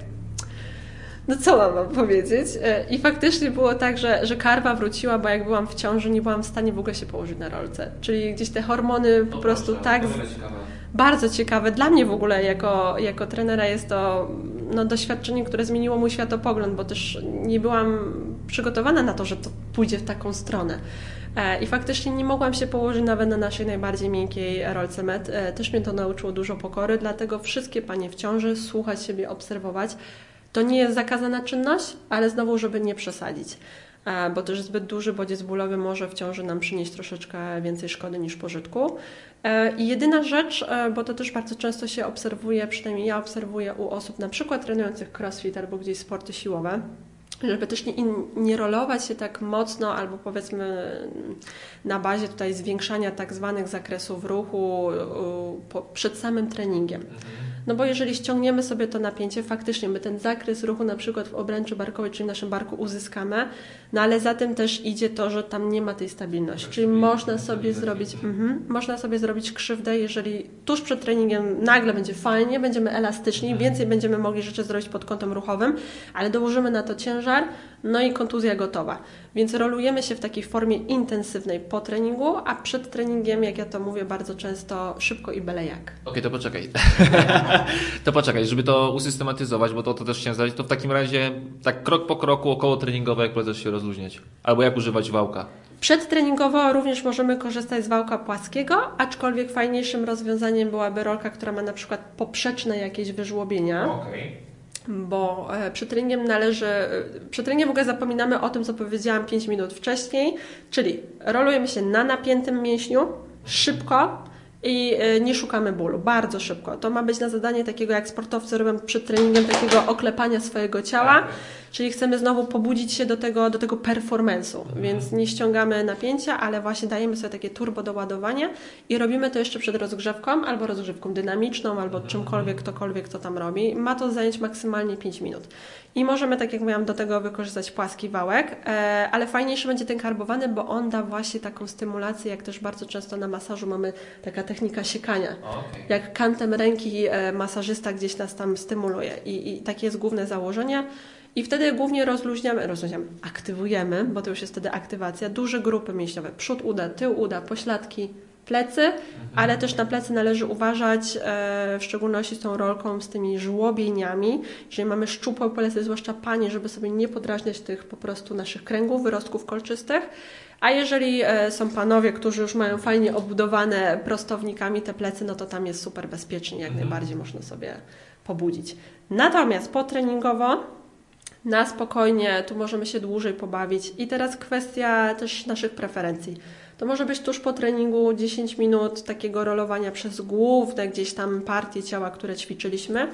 [SPEAKER 2] no co mam wam powiedzieć? E, I faktycznie było tak, że, że karwa wróciła, bo jak byłam w ciąży, nie byłam w stanie w ogóle się położyć na rolce. Czyli gdzieś te hormony po prostu tak... Bardzo ciekawe. Dla mnie w ogóle jako, jako trenera jest to no, doświadczenie, które zmieniło mój światopogląd, bo też nie byłam przygotowana na to, że to pójdzie w taką stronę. E, I faktycznie nie mogłam się położyć nawet na naszej najbardziej miękkiej rolce med. E, też mnie to nauczyło dużo pokory, dlatego wszystkie panie w ciąży słuchać siebie, obserwować. To nie jest zakazana czynność, ale znowu, żeby nie przesadzić, e, bo też zbyt duży bodziec bólowy może w ciąży nam przynieść troszeczkę więcej szkody niż pożytku. E, I jedyna rzecz, e, bo to też bardzo często się obserwuje, przynajmniej ja obserwuję u osób na przykład trenujących crossfit albo gdzieś sporty siłowe, żeby też nie, nie rolować się tak mocno, albo powiedzmy na bazie tutaj zwiększania tak zwanych zakresów ruchu przed samym treningiem. Mhm. No bo jeżeli ściągniemy sobie to napięcie, faktycznie my ten zakres ruchu na przykład w obręczy barkowej, czyli w naszym barku uzyskamy, no ale za tym też idzie to, że tam nie ma tej stabilności. Czyli można sobie zrobić, mhm, można sobie zrobić krzywdę, jeżeli tuż przed treningiem nagle będzie fajnie, będziemy elastyczni, więcej będziemy mogli rzeczy zrobić pod kątem ruchowym, ale dołożymy na to ciężar, no i kontuzja gotowa. Więc rolujemy się w takiej formie intensywnej po treningu, a przed treningiem, jak ja to mówię bardzo często, szybko i byle jak.
[SPEAKER 1] Okej, okay, to poczekaj. <laughs> to poczekaj, żeby to usystematyzować, bo to, to też chciałem zadać, to w takim razie tak krok po kroku około treningowe, jak polecasz się rozluźniać? Albo jak używać wałka?
[SPEAKER 2] Przedtreningowo również możemy korzystać z wałka płaskiego, aczkolwiek fajniejszym rozwiązaniem byłaby rolka, która ma na przykład poprzeczne jakieś wyżłobienia.
[SPEAKER 1] Okay.
[SPEAKER 2] Bo e, przed treningiem należy, e, przed treningiem w ogóle zapominamy o tym, co powiedziałam 5 minut wcześniej, czyli rolujemy się na napiętym mięśniu, szybko, i e, nie szukamy bólu, bardzo szybko. To ma być na zadanie takiego, jak sportowcy robią przed treningiem, takiego oklepania swojego ciała, tak. Czyli chcemy znowu pobudzić się do tego, do tego performance'u, mhm. więc nie ściągamy napięcia, ale właśnie dajemy sobie takie turbo doładowanie i robimy to jeszcze przed rozgrzewką, albo rozgrzewką dynamiczną, albo mhm. czymkolwiek, ktokolwiek to tam robi. Ma to zająć maksymalnie 5 minut. I możemy, tak jak mówiłam, do tego wykorzystać płaski wałek, e, ale fajniejszy będzie ten karbowany, bo on da właśnie taką stymulację, jak też bardzo często na masażu mamy taka technika siekania. Okay. Jak kantem ręki e, masażysta gdzieś nas tam stymuluje. I, I takie jest główne założenie. I wtedy głównie rozluźniamy, rozluźniamy, aktywujemy, bo to już jest wtedy aktywacja, duże grupy mięśniowe, przód uda, tył uda, pośladki, plecy, mhm. ale też na plecy należy uważać, e, w szczególności z tą rolką, z tymi żłobieniami. Jeżeli mamy szczupłe plecy, zwłaszcza panie, żeby sobie nie podrażniać tych po prostu naszych kręgów, wyrostków kolczystych. A jeżeli e, są panowie, którzy już mają fajnie obudowane prostownikami te plecy, no to tam jest super bezpiecznie, jak mhm. najbardziej można sobie pobudzić. Natomiast potreningowo na spokojnie, tu możemy się dłużej pobawić. I teraz kwestia też naszych preferencji. To może być tuż po treningu 10 minut takiego rolowania przez główne gdzieś tam partie ciała, które ćwiczyliśmy.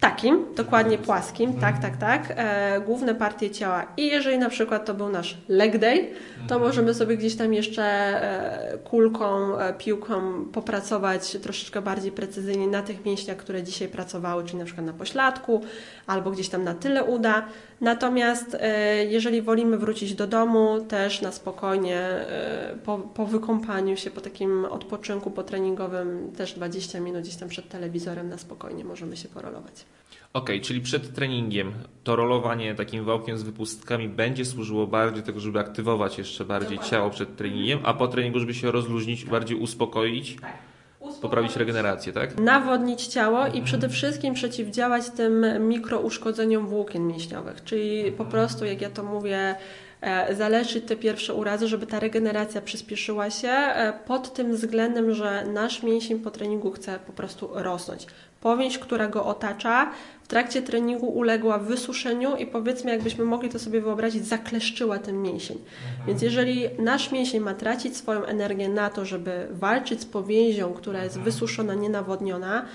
[SPEAKER 2] Tak. Takim, dokładnie płaskim, tak, mhm. tak, tak. E, główne partie ciała. I jeżeli na przykład to był nasz leg day, to mhm. możemy sobie gdzieś tam jeszcze e, kulką, e, piłką popracować troszeczkę bardziej precyzyjnie na tych mięśniach, które dzisiaj pracowały, czyli na przykład na pośladku albo gdzieś tam na tyle uda. Natomiast e, jeżeli wolimy wrócić do domu, też na spokojnie, e, po, po wykąpaniu się, po takim odpoczynku potreningowym, też 20 minut gdzieś tam przed telewizorem na spokojnie możemy się porolować.
[SPEAKER 1] Okej, okay, czyli przed treningiem to rolowanie takim wałkiem z wypustkami będzie służyło bardziej tego, żeby aktywować jeszcze bardziej Dokładnie. ciało przed treningiem, a po treningu, żeby się rozluźnić, bardziej uspokoić. Tak poprawić regenerację, tak?
[SPEAKER 2] Nawodnić ciało i przede wszystkim przeciwdziałać tym mikrouszkodzeniom włókien mięśniowych, czyli po prostu, jak ja to mówię, e, zaleczyć te pierwsze urazy, żeby ta regeneracja przyspieszyła się e, pod tym względem, że nasz mięsień po treningu chce po prostu rosnąć. Powięź, która go otacza, w trakcie treningu uległa wysuszeniu i powiedzmy, jakbyśmy mogli to sobie wyobrazić, zakleszczyła ten mięsień. Mhm. Więc jeżeli nasz mięsień ma tracić swoją energię na to, żeby walczyć z powięzią, która jest mhm. wysuszona, nienawodniona,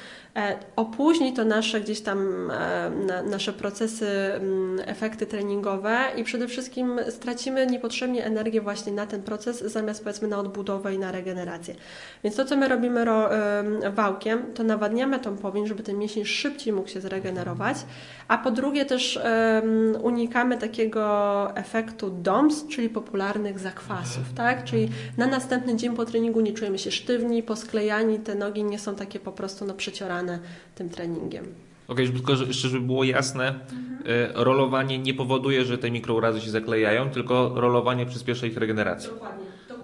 [SPEAKER 2] opóźni to nasze gdzieś tam e, nasze procesy, mm, efekty treningowe i przede wszystkim stracimy niepotrzebnie energię właśnie na ten proces, zamiast powiedzmy na odbudowę i na regenerację. Więc to, co my robimy wałkiem, to nawadniamy tą powierzchnię, żeby ten mięsień szybciej mógł się zregenerować, a po drugie też unikamy takiego efektu DOMS, czyli popularnych zakwasów, tak? Czyli na następny dzień po treningu nie czujemy się sztywni, posklejani, te nogi nie są takie po prostu no, przeciorane tym treningiem.
[SPEAKER 1] Okej, okay, tylko jeszcze żeby było jasne, mhm. rolowanie nie powoduje, że te mikrourazy się zaklejają, tylko rolowanie przyspiesza ich regenerację.
[SPEAKER 2] Dokładnie.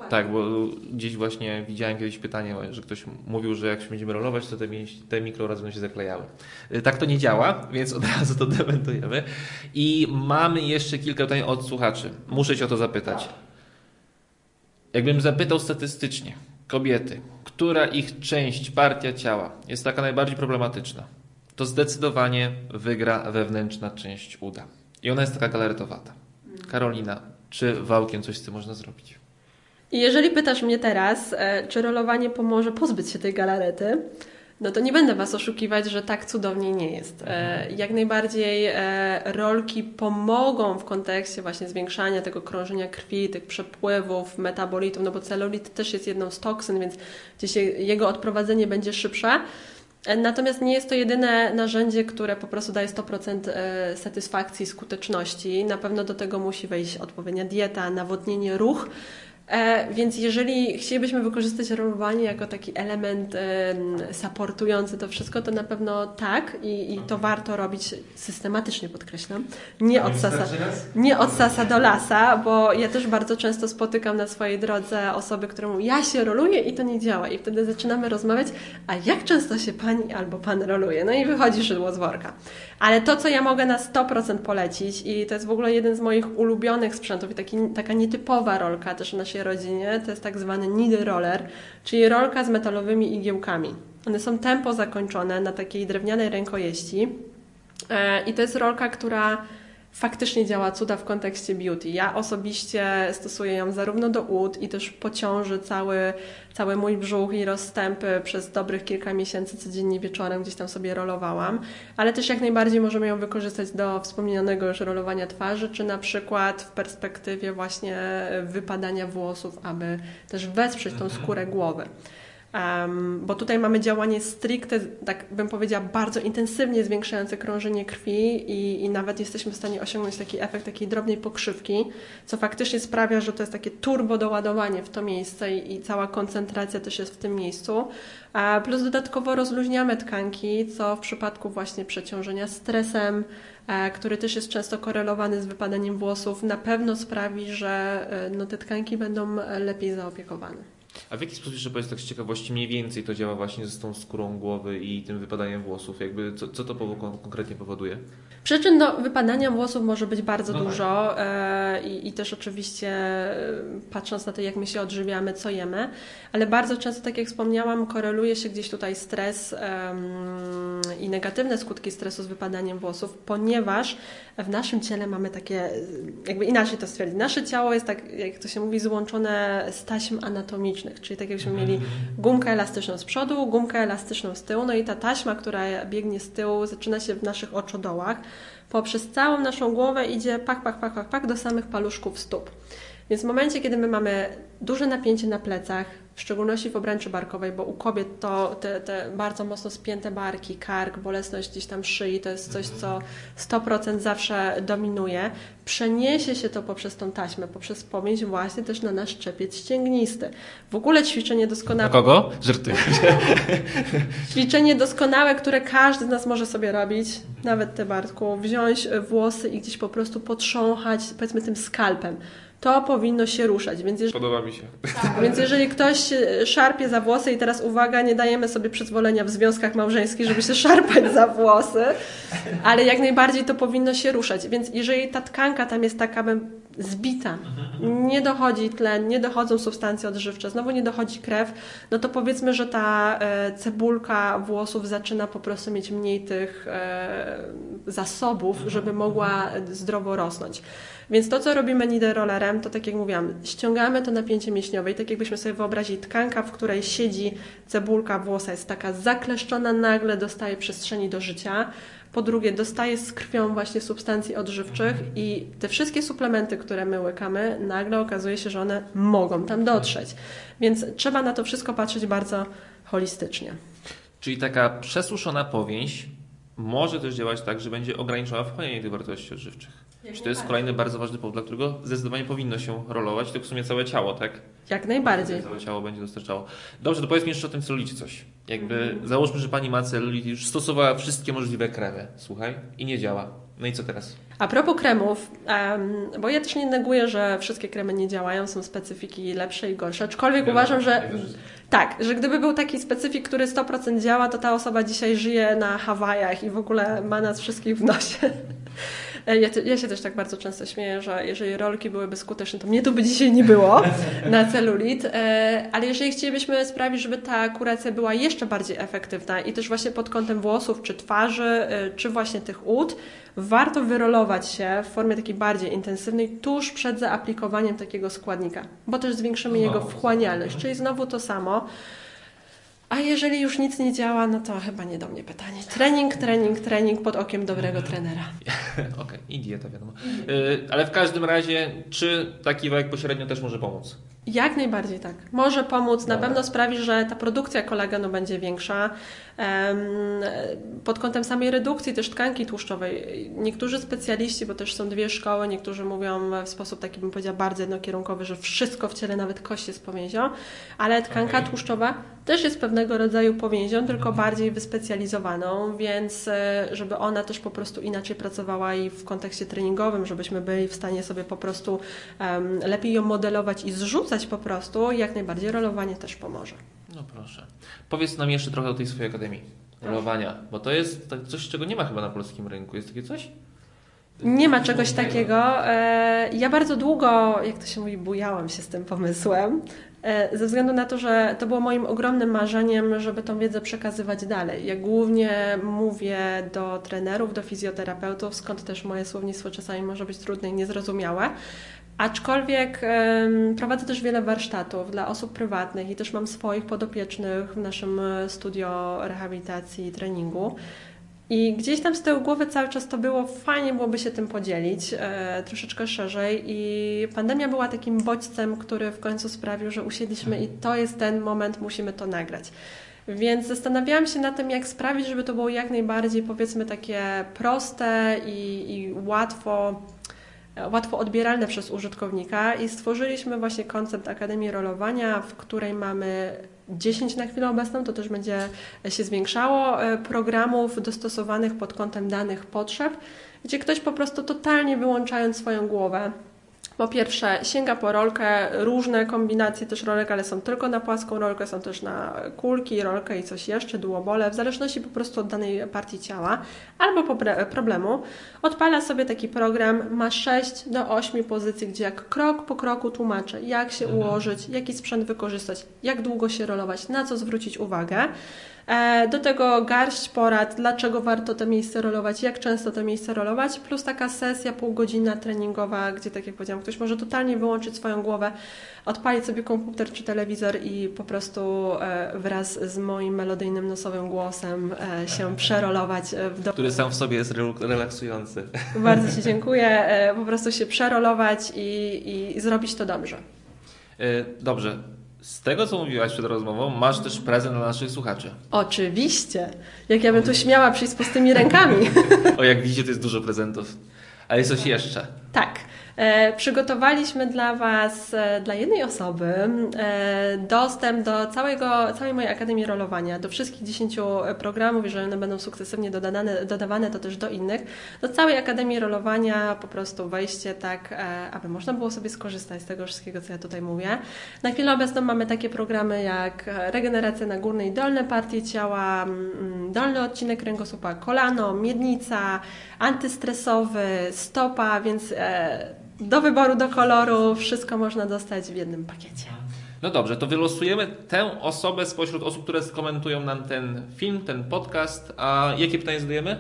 [SPEAKER 1] Tak, bo gdzieś właśnie widziałem kiedyś pytanie, że ktoś mówił, że jak się będziemy rolować, to te, te mikrorazy będą się zaklejały. Y, tak to nie działa, więc od razu to <laughs> dementujemy. I mamy jeszcze kilka pytań od słuchaczy. Muszę Cię o to zapytać. Jakbym zapytał statystycznie kobiety, która ich część, partia ciała jest taka najbardziej problematyczna, to zdecydowanie wygra wewnętrzna część uda. I ona jest taka galaretowata. Karolina, czy wałkiem coś z tym można zrobić?
[SPEAKER 2] I jeżeli pytasz mnie teraz, e, czy rolowanie pomoże pozbyć się tej galarety, no to nie będę Was oszukiwać, że tak cudownie nie jest. E, jak najbardziej e, rolki pomogą w kontekście właśnie zwiększania tego krążenia krwi, tych przepływów, metabolitów, no bo celulit też jest jedną z toksyn, więc gdzieś jego odprowadzenie będzie szybsze. Natomiast nie jest to jedyne narzędzie, które po prostu daje 100% satysfakcji, skuteczności. Na pewno do tego musi wejść odpowiednia dieta, nawodnienie, ruch. E, więc jeżeli chcielibyśmy wykorzystać rolowanie jako taki element e, supportujący to wszystko, to na pewno tak i, i to warto robić systematycznie, podkreślam. Nie od, sasa, nie od sasa do lasa, bo ja też bardzo często spotykam na swojej drodze osoby, które mówią, ja się roluję i to nie działa. I wtedy zaczynamy rozmawiać, a jak często się pani albo pan roluje? No i wychodzi szydło z worka. Ale to, co ja mogę na 100% polecić i to jest w ogóle jeden z moich ulubionych sprzętów i taki, taka nietypowa rolka też w naszej rodzinie, to jest tak zwany needle roller, czyli rolka z metalowymi igiełkami. One są tempo zakończone na takiej drewnianej rękojeści e, i to jest rolka, która faktycznie działa cuda w kontekście beauty. Ja osobiście stosuję ją zarówno do ud i też pociąży cały, cały mój brzuch i rozstępy przez dobrych kilka miesięcy codziennie wieczorem gdzieś tam sobie rolowałam, ale też jak najbardziej możemy ją wykorzystać do wspomnianego już rolowania twarzy, czy na przykład w perspektywie właśnie wypadania włosów, aby też wesprzeć tą skórę głowy. Um, bo tutaj mamy działanie stricte, tak bym powiedziała, bardzo intensywnie zwiększające krążenie krwi i, i, nawet jesteśmy w stanie osiągnąć taki efekt takiej drobnej pokrzywki, co faktycznie sprawia, że to jest takie turbo doładowanie w to miejsce i, i cała koncentracja też jest w tym miejscu. A plus dodatkowo rozluźniamy tkanki, co w przypadku właśnie przeciążenia stresem, e, który też jest często korelowany z wypadaniem włosów, na pewno sprawi, że e, no, te tkanki będą lepiej zaopiekowane.
[SPEAKER 1] A w jaki sposób, że powiedz tak z ciekawości, mniej więcej to działa właśnie z tą skórą głowy i tym wypadaniem włosów? Jakby co, co to konkretnie powoduje?
[SPEAKER 2] Przyczyn do wypadania włosów może być bardzo no tak. dużo tak. i, i, też oczywiście e, patrząc na to, jak my się odżywiamy, co jemy, ale bardzo często, tak jak wspomniałam, koreluje się gdzieś tutaj stres i negatywne skutki stresu z wypadaniem włosów, ponieważ w naszym ciele mamy takie, jakby inaczej to stwierdzić, nasze ciało jest tak, jak to się mówi, złączone z taśm anatomicznych, czyli tak jakbyśmy mieli gumkę elastyczną z przodu, gumkę elastyczną z tyłu, no i ta taśma, która biegnie z tyłu, zaczyna się w naszych oczodołach, poprzez całą naszą głowę idzie pak, pak, pak, pak, pak do samych paluszków stóp. Więc w momencie, kiedy my mamy duże napięcie na plecach, w szczególności w obręczy barkowej, bo u kobiet to te, te bardzo mocno spięte barki, kark, bolesność gdzieś tam szyi, to jest coś, co 100% zawsze dominuje. Przeniesie się to poprzez tą taśmę, poprzez pomięć właśnie też na nasz czepiec ścięgnisty. W ogóle ćwiczenie doskonałe.
[SPEAKER 1] Na kogo? Żarty. <laughs>
[SPEAKER 2] ćwiczenie doskonałe, które każdy z nas może sobie robić, nawet te Bartku, wziąć włosy i gdzieś po prostu potrząchać, powiedzmy tym skalpem to powinno się ruszać. Więc jeżeli,
[SPEAKER 1] Podoba mi się.
[SPEAKER 2] Tak, więc jeżeli ktoś szarpie za włosy i teraz uwaga, nie dajemy sobie przyzwolenia w związkach małżeńskich, żeby się szarpać za włosy, ale jak najbardziej to powinno się ruszać. Więc jeżeli ta tkanka tam jest taka zbita, nie dochodzi tlen, nie dochodzą substancje odżywcze, znowu nie dochodzi krew, no to powiedzmy, że ta e, cebulka włosów zaczyna po prostu mieć mniej tych e, zasobów, żeby mogła zdrowo rosnąć. Więc to, co robimy niderollerem, to tak jak mówiłam, ściągamy to napięcie mięśniowe i tak jakbyśmy sobie wyobrazili tkanka, w której siedzi cebulka włosa, jest taka zakleszczona, nagle dostaje przestrzeni do życia. Po drugie, dostaje z krwią właśnie substancji odżywczych i te wszystkie suplementy, które my łykamy, nagle okazuje się, że one mogą tam dotrzeć. Więc trzeba na to wszystko patrzeć bardzo holistycznie.
[SPEAKER 1] Czyli taka przesuszona powięź może też działać tak, że będzie ograniczała wchłanianie tych wartości odżywczych. Czy to jest kolejny bardzo ważny powód, dla którego zdecydowanie powinno się rolować, to w sumie całe ciało, tak?
[SPEAKER 2] Jak najbardziej.
[SPEAKER 1] Całe ciało będzie dostarczało. Dobrze, to powiedz mi jeszcze o tym celulicie coś. Jakby mhm. załóżmy, że pani ma celulit już stosowała wszystkie możliwe kremy, słuchaj, i nie działa. No i co teraz?
[SPEAKER 2] A propos kremów, bo ja też nie neguję, że wszystkie kremy nie działają, są specyfiki lepsze i gorsze, aczkolwiek uważam, że tak, że gdyby był taki specyfik, który 100% działa, to ta osoba dzisiaj żyje na Hawajach i w ogóle ma nas wszystkich w nosie. E, ja, ja, się też tak bardzo często śmieję, że jeżeli rolki byłyby skuteczne, to mnie to by dzisiaj nie było <laughs> na celulit, e, ale jeżeli chcielibyśmy sprawić, żeby ta kuracja była jeszcze bardziej efektywna i też właśnie pod kątem włosów, czy twarzy, e, czy właśnie tych ud, warto wyrolować się w formie takiej bardziej intensywnej tuż przed zaaplikowaniem takiego składnika, bo też zwiększymy jego wchłanialność, czyli znowu to samo. A jeżeli już nic nie działa, no to chyba nie do mnie pytanie. Trening, trening, trening pod okiem dobrego trenera. <laughs>
[SPEAKER 1] Okej, i dieta wiadomo. Y, ale w każdym razie, czy taki wałek pośrednio też może pomóc?
[SPEAKER 2] Jak najbardziej tak. Może pomóc, na
[SPEAKER 1] Dobra.
[SPEAKER 2] pewno sprawi, że ta produkcja kolagenu będzie większa. Pod kątem samej redukcji też tkanki tłuszczowej. Niektórzy specjaliści, bo też są dwie szkoły, niektórzy mówią w sposób taki bym powiedziała bardzo jednokierunkowy, że wszystko w ciele, nawet kość jest powięzią, ale tkanka
[SPEAKER 1] Okej.
[SPEAKER 2] tłuszczowa też jest pewnego rodzaju powięzią, tylko bardziej wyspecjalizowaną, więc e, żeby ona też po prostu inaczej pracowała i w kontekście treningowym, żebyśmy byli w stanie sobie po prostu lepiej ją modelować i zrzucać po prostu, jak najbardziej rolowanie też pomoże.
[SPEAKER 1] No proszę. Powiedz nam jeszcze trochę o tej swojej akademii rolowania, bo to jest tak coś, czego nie ma chyba na polskim rynku. Jest takie coś?
[SPEAKER 2] Nie ma czegoś takiego. E, Ja bardzo długo, jak to się mówi, bujałam się z tym pomysłem, e, ze względu na to, że to było moim ogromnym marzeniem, żeby tą wiedzę przekazywać dalej. Ja głównie mówię do trenerów, do fizjoterapeutów, skąd też moje słownictwo czasami może być trudne i niezrozumiałe. Aczkolwiek prowadzę też wiele warsztatów dla osób prywatnych i też mam swoich podopiecznych w naszym studio rehabilitacji i treningu. I gdzieś tam z tyłu głowy cały czas to było, fajnie byłoby się tym podzielić e, troszeczkę szerzej. I pandemia była takim bodźcem, który w końcu sprawił, że usiedliśmy i to jest ten moment, musimy to nagrać. Więc zastanawiałam się nad tym, jak sprawić, żeby to było jak najbardziej, powiedzmy, takie proste i, i łatwo łatwo odbieralne przez użytkownika i stworzyliśmy właśnie koncept Akademii Rolowania, w której mamy 10 na chwilę obecną, to też będzie się zwiększało, e, programów dostosowanych pod kątem danych potrzeb, gdzie ktoś po prostu totalnie wyłączając swoją głowę, po pierwsze, sięga po rolkę, różne kombinacje też rolek, ale są tylko na płaską rolkę, są też na kulki, rolkę i coś jeszcze, duobole, w zależności po prostu od danej partii ciała albo problemu. Odpala sobie taki program, ma 6 do 8 pozycji, gdzie jak krok po kroku tłumaczę, jak się ułożyć, jaki sprzęt wykorzystać, jak długo się rolować, na co zwrócić uwagę. E, Do tego garść porad, dlaczego warto to miejsce rolować, jak często to miejsce rolować, plus taka sesja półgodzinna treningowa, gdzie tak jak powiedziałam, ktoś może totalnie wyłączyć swoją głowę, odpalić sobie komputer czy telewizor i po prostu e, wraz z moim melodyjnym nosowym głosem e, się przerolować w do...
[SPEAKER 1] Który sam w sobie jest rel- relaksujący.
[SPEAKER 2] Bardzo Ci <laughs> dziękuję. Po prostu się przerolować i, i zrobić to dobrze.
[SPEAKER 1] Dobrze. Z tego, co mówiłaś przed rozmową, masz też prezent dla naszych słuchaczy.
[SPEAKER 2] Oczywiście. Jak ja bym tu śmiała przyjść z pustymi rękami. <laughs>
[SPEAKER 1] O, jak widzicie, to jest dużo prezentów. Ale jest coś jeszcze.
[SPEAKER 2] Tak. E, przygotowaliśmy dla Was, e, dla jednej osoby, e, dostęp do całego, całej mojej Akademii Rolowania, do wszystkich 10 programów, jeżeli one będą sukcesywnie dodane, dodawane, to też do innych. Do całej Akademii Rolowania po prostu wejście tak, aby można było sobie skorzystać z tego wszystkiego, co ja tutaj mówię. Na chwilę obecną mamy takie programy jak regeneracja na górne i dolne partie ciała, mm, dolny odcinek kręgosłupa, kolano, miednica, antystresowy, stopa, więc e, do wyboru, do koloru, wszystko można dostać w jednym pakiecie.
[SPEAKER 1] No dobrze, to wylosujemy tę osobę spośród osób, które skomentują nam ten film, ten podcast. A jakie pytanie zadajemy?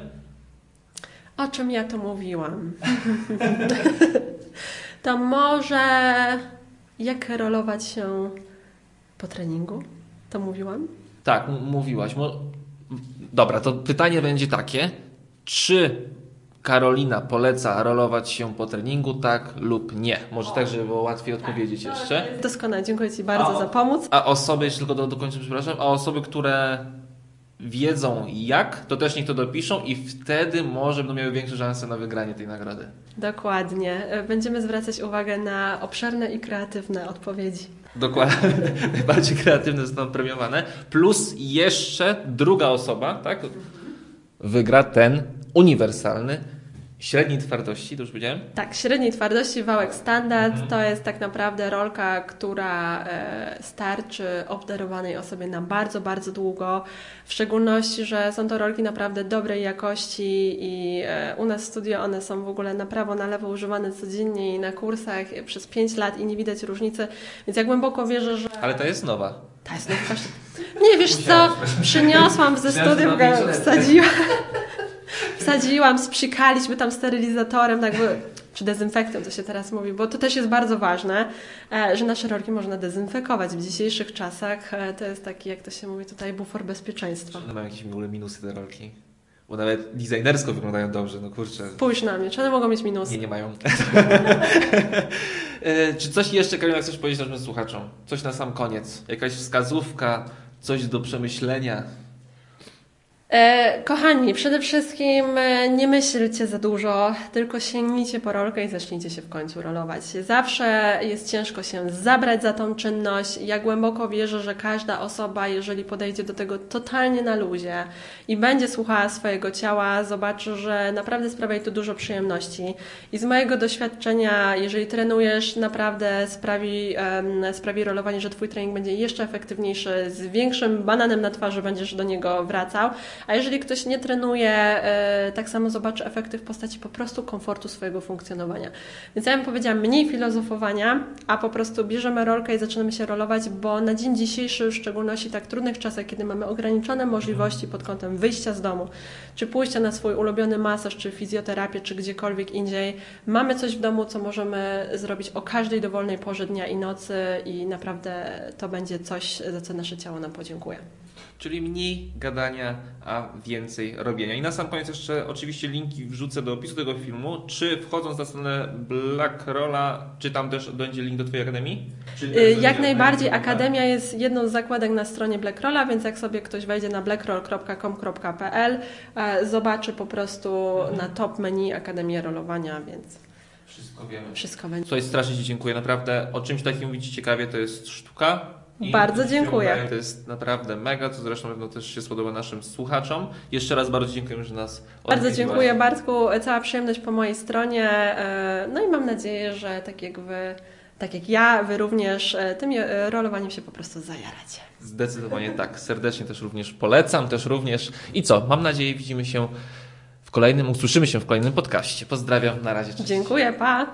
[SPEAKER 2] O czym ja tu mówiłam? <laughs> to może jak rolować się po treningu? To mówiłam?
[SPEAKER 1] Tak, mówiłaś. Dobra, to pytanie będzie takie. Czy Karolina poleca rolować się po treningu, tak lub nie? Może tak, żeby było łatwiej odpowiedzieć jeszcze.
[SPEAKER 2] Doskonale, dziękuję Ci bardzo
[SPEAKER 1] A-
[SPEAKER 2] za pomoc.
[SPEAKER 1] A osoby, jeszcze tylko do, dokończę, przepraszam, a osoby, które wiedzą jak, to też niech to dopiszą i wtedy może będą miały większe szanse na wygranie tej nagrody.
[SPEAKER 2] Dokładnie. E, Będziemy zwracać uwagę na obszerne i kreatywne odpowiedzi.
[SPEAKER 1] Dokładnie. <laughs> Najbardziej kreatywne zostaną premiowane. Plus jeszcze druga osoba, tak? Wygra ten uniwersalny średniej twardości, to już powiedziałem?
[SPEAKER 2] Tak, średniej twardości wałek standard to jest tak naprawdę rolka, która e, starczy obdarowanej osobie na bardzo, bardzo długo. W szczególności, że są to rolki naprawdę dobrej jakości i e, u nas w studio one są w ogóle na prawo, na lewo używane codziennie i na kursach przez 5 lat i nie widać różnicy. Więc ja głęboko wierzę, że
[SPEAKER 1] Ale ta jest nowa.
[SPEAKER 2] ta jest nowka. Nie wiesz co, przyniosłam ze studiów, wsadziłam, wsadziłam, sprzykaliśmy tam sterylizatorem, tak by, czy dezynfektem to się teraz mówi, bo to też jest bardzo ważne, e, że nasze rolki można dezynfekować w dzisiejszych czasach. e, To jest taki, jak to się mówi tutaj, bufor bezpieczeństwa.
[SPEAKER 1] One mają jakieś w ogóle minusy te rolki. Bo nawet designersko wyglądają dobrze, no kurczę.
[SPEAKER 2] Spójrz na mnie, czy one mogą mieć minusy?
[SPEAKER 1] Nie, nie mają. <laughs> E, Czy coś jeszcze, Karolina, chcesz powiedzieć naszym słuchaczom? Coś na sam koniec? Jakaś wskazówka? Coś do przemyślenia?
[SPEAKER 2] E, kochani, przede wszystkim e, nie myślcie za dużo, tylko sięgnijcie po rolkę i zacznijcie się w końcu rolować. Zawsze jest ciężko się zabrać za tą czynność. Ja głęboko wierzę, że każda osoba, jeżeli podejdzie do tego totalnie na luzie i będzie słuchała swojego ciała, zobaczy, że naprawdę sprawia jej to dużo przyjemności. I z mojego doświadczenia, jeżeli trenujesz, naprawdę sprawi, sprawi rolowanie, że Twój trening będzie jeszcze efektywniejszy, z większym bananem na twarzy będziesz do niego wracał. A jeżeli ktoś nie trenuje, e, tak samo zobaczy efekty w postaci po prostu komfortu swojego funkcjonowania. Więc ja bym powiedziała mniej filozofowania, a po prostu bierzemy rolkę i zaczynamy się rolować, bo na dzień dzisiejszy, w szczególności tak trudnych czasach, kiedy mamy ograniczone możliwości pod kątem wyjścia z domu, czy pójścia na swój ulubiony masaż, czy fizjoterapię, czy gdziekolwiek indziej, mamy coś w domu, co możemy zrobić o każdej dowolnej porze dnia i nocy i naprawdę to będzie coś, za co nasze ciało nam podziękuje.
[SPEAKER 1] Czyli mniej gadania, a więcej robienia. I na sam koniec jeszcze oczywiście linki wrzucę do opisu tego filmu. Czy wchodząc na stronę Blackrolla, czy tam też będzie link do Twojej akademii?
[SPEAKER 2] Y, Jak najbardziej. Akademia jest jedną z zakładek na stronie Blackrolla, więc jak sobie ktoś wejdzie na blackroll.com.pl, e, zobaczy po prostu na top menu Akademię Rolowania, więc
[SPEAKER 1] Wszystko wiemy.
[SPEAKER 2] wszystko będzie.
[SPEAKER 1] Słuchaj, strasznie Ci dziękuję. Naprawdę o czymś takim mówicie ciekawie, to jest sztuka. I
[SPEAKER 2] Bardzo dziękuję.
[SPEAKER 1] To jest naprawdę mega, co zresztą pewno też się spodoba naszym słuchaczom. Jeszcze raz bardzo dziękuję, że nas
[SPEAKER 2] Bardzo
[SPEAKER 1] odwiedziłaś.
[SPEAKER 2] dziękuję Bartku, cała przyjemność po mojej stronie. e, No i mam nadzieję, że tak jak wy, tak jak ja, wy również e, tym e, rolowaniem się po prostu zajaracie.
[SPEAKER 1] Zdecydowanie tak. Serdecznie też również polecam, też również. I co? Mam nadzieję, widzimy się w kolejnym, usłyszymy się w kolejnym podcaście. Pozdrawiam, na razie. Cześć.
[SPEAKER 2] Dziękuję, pa!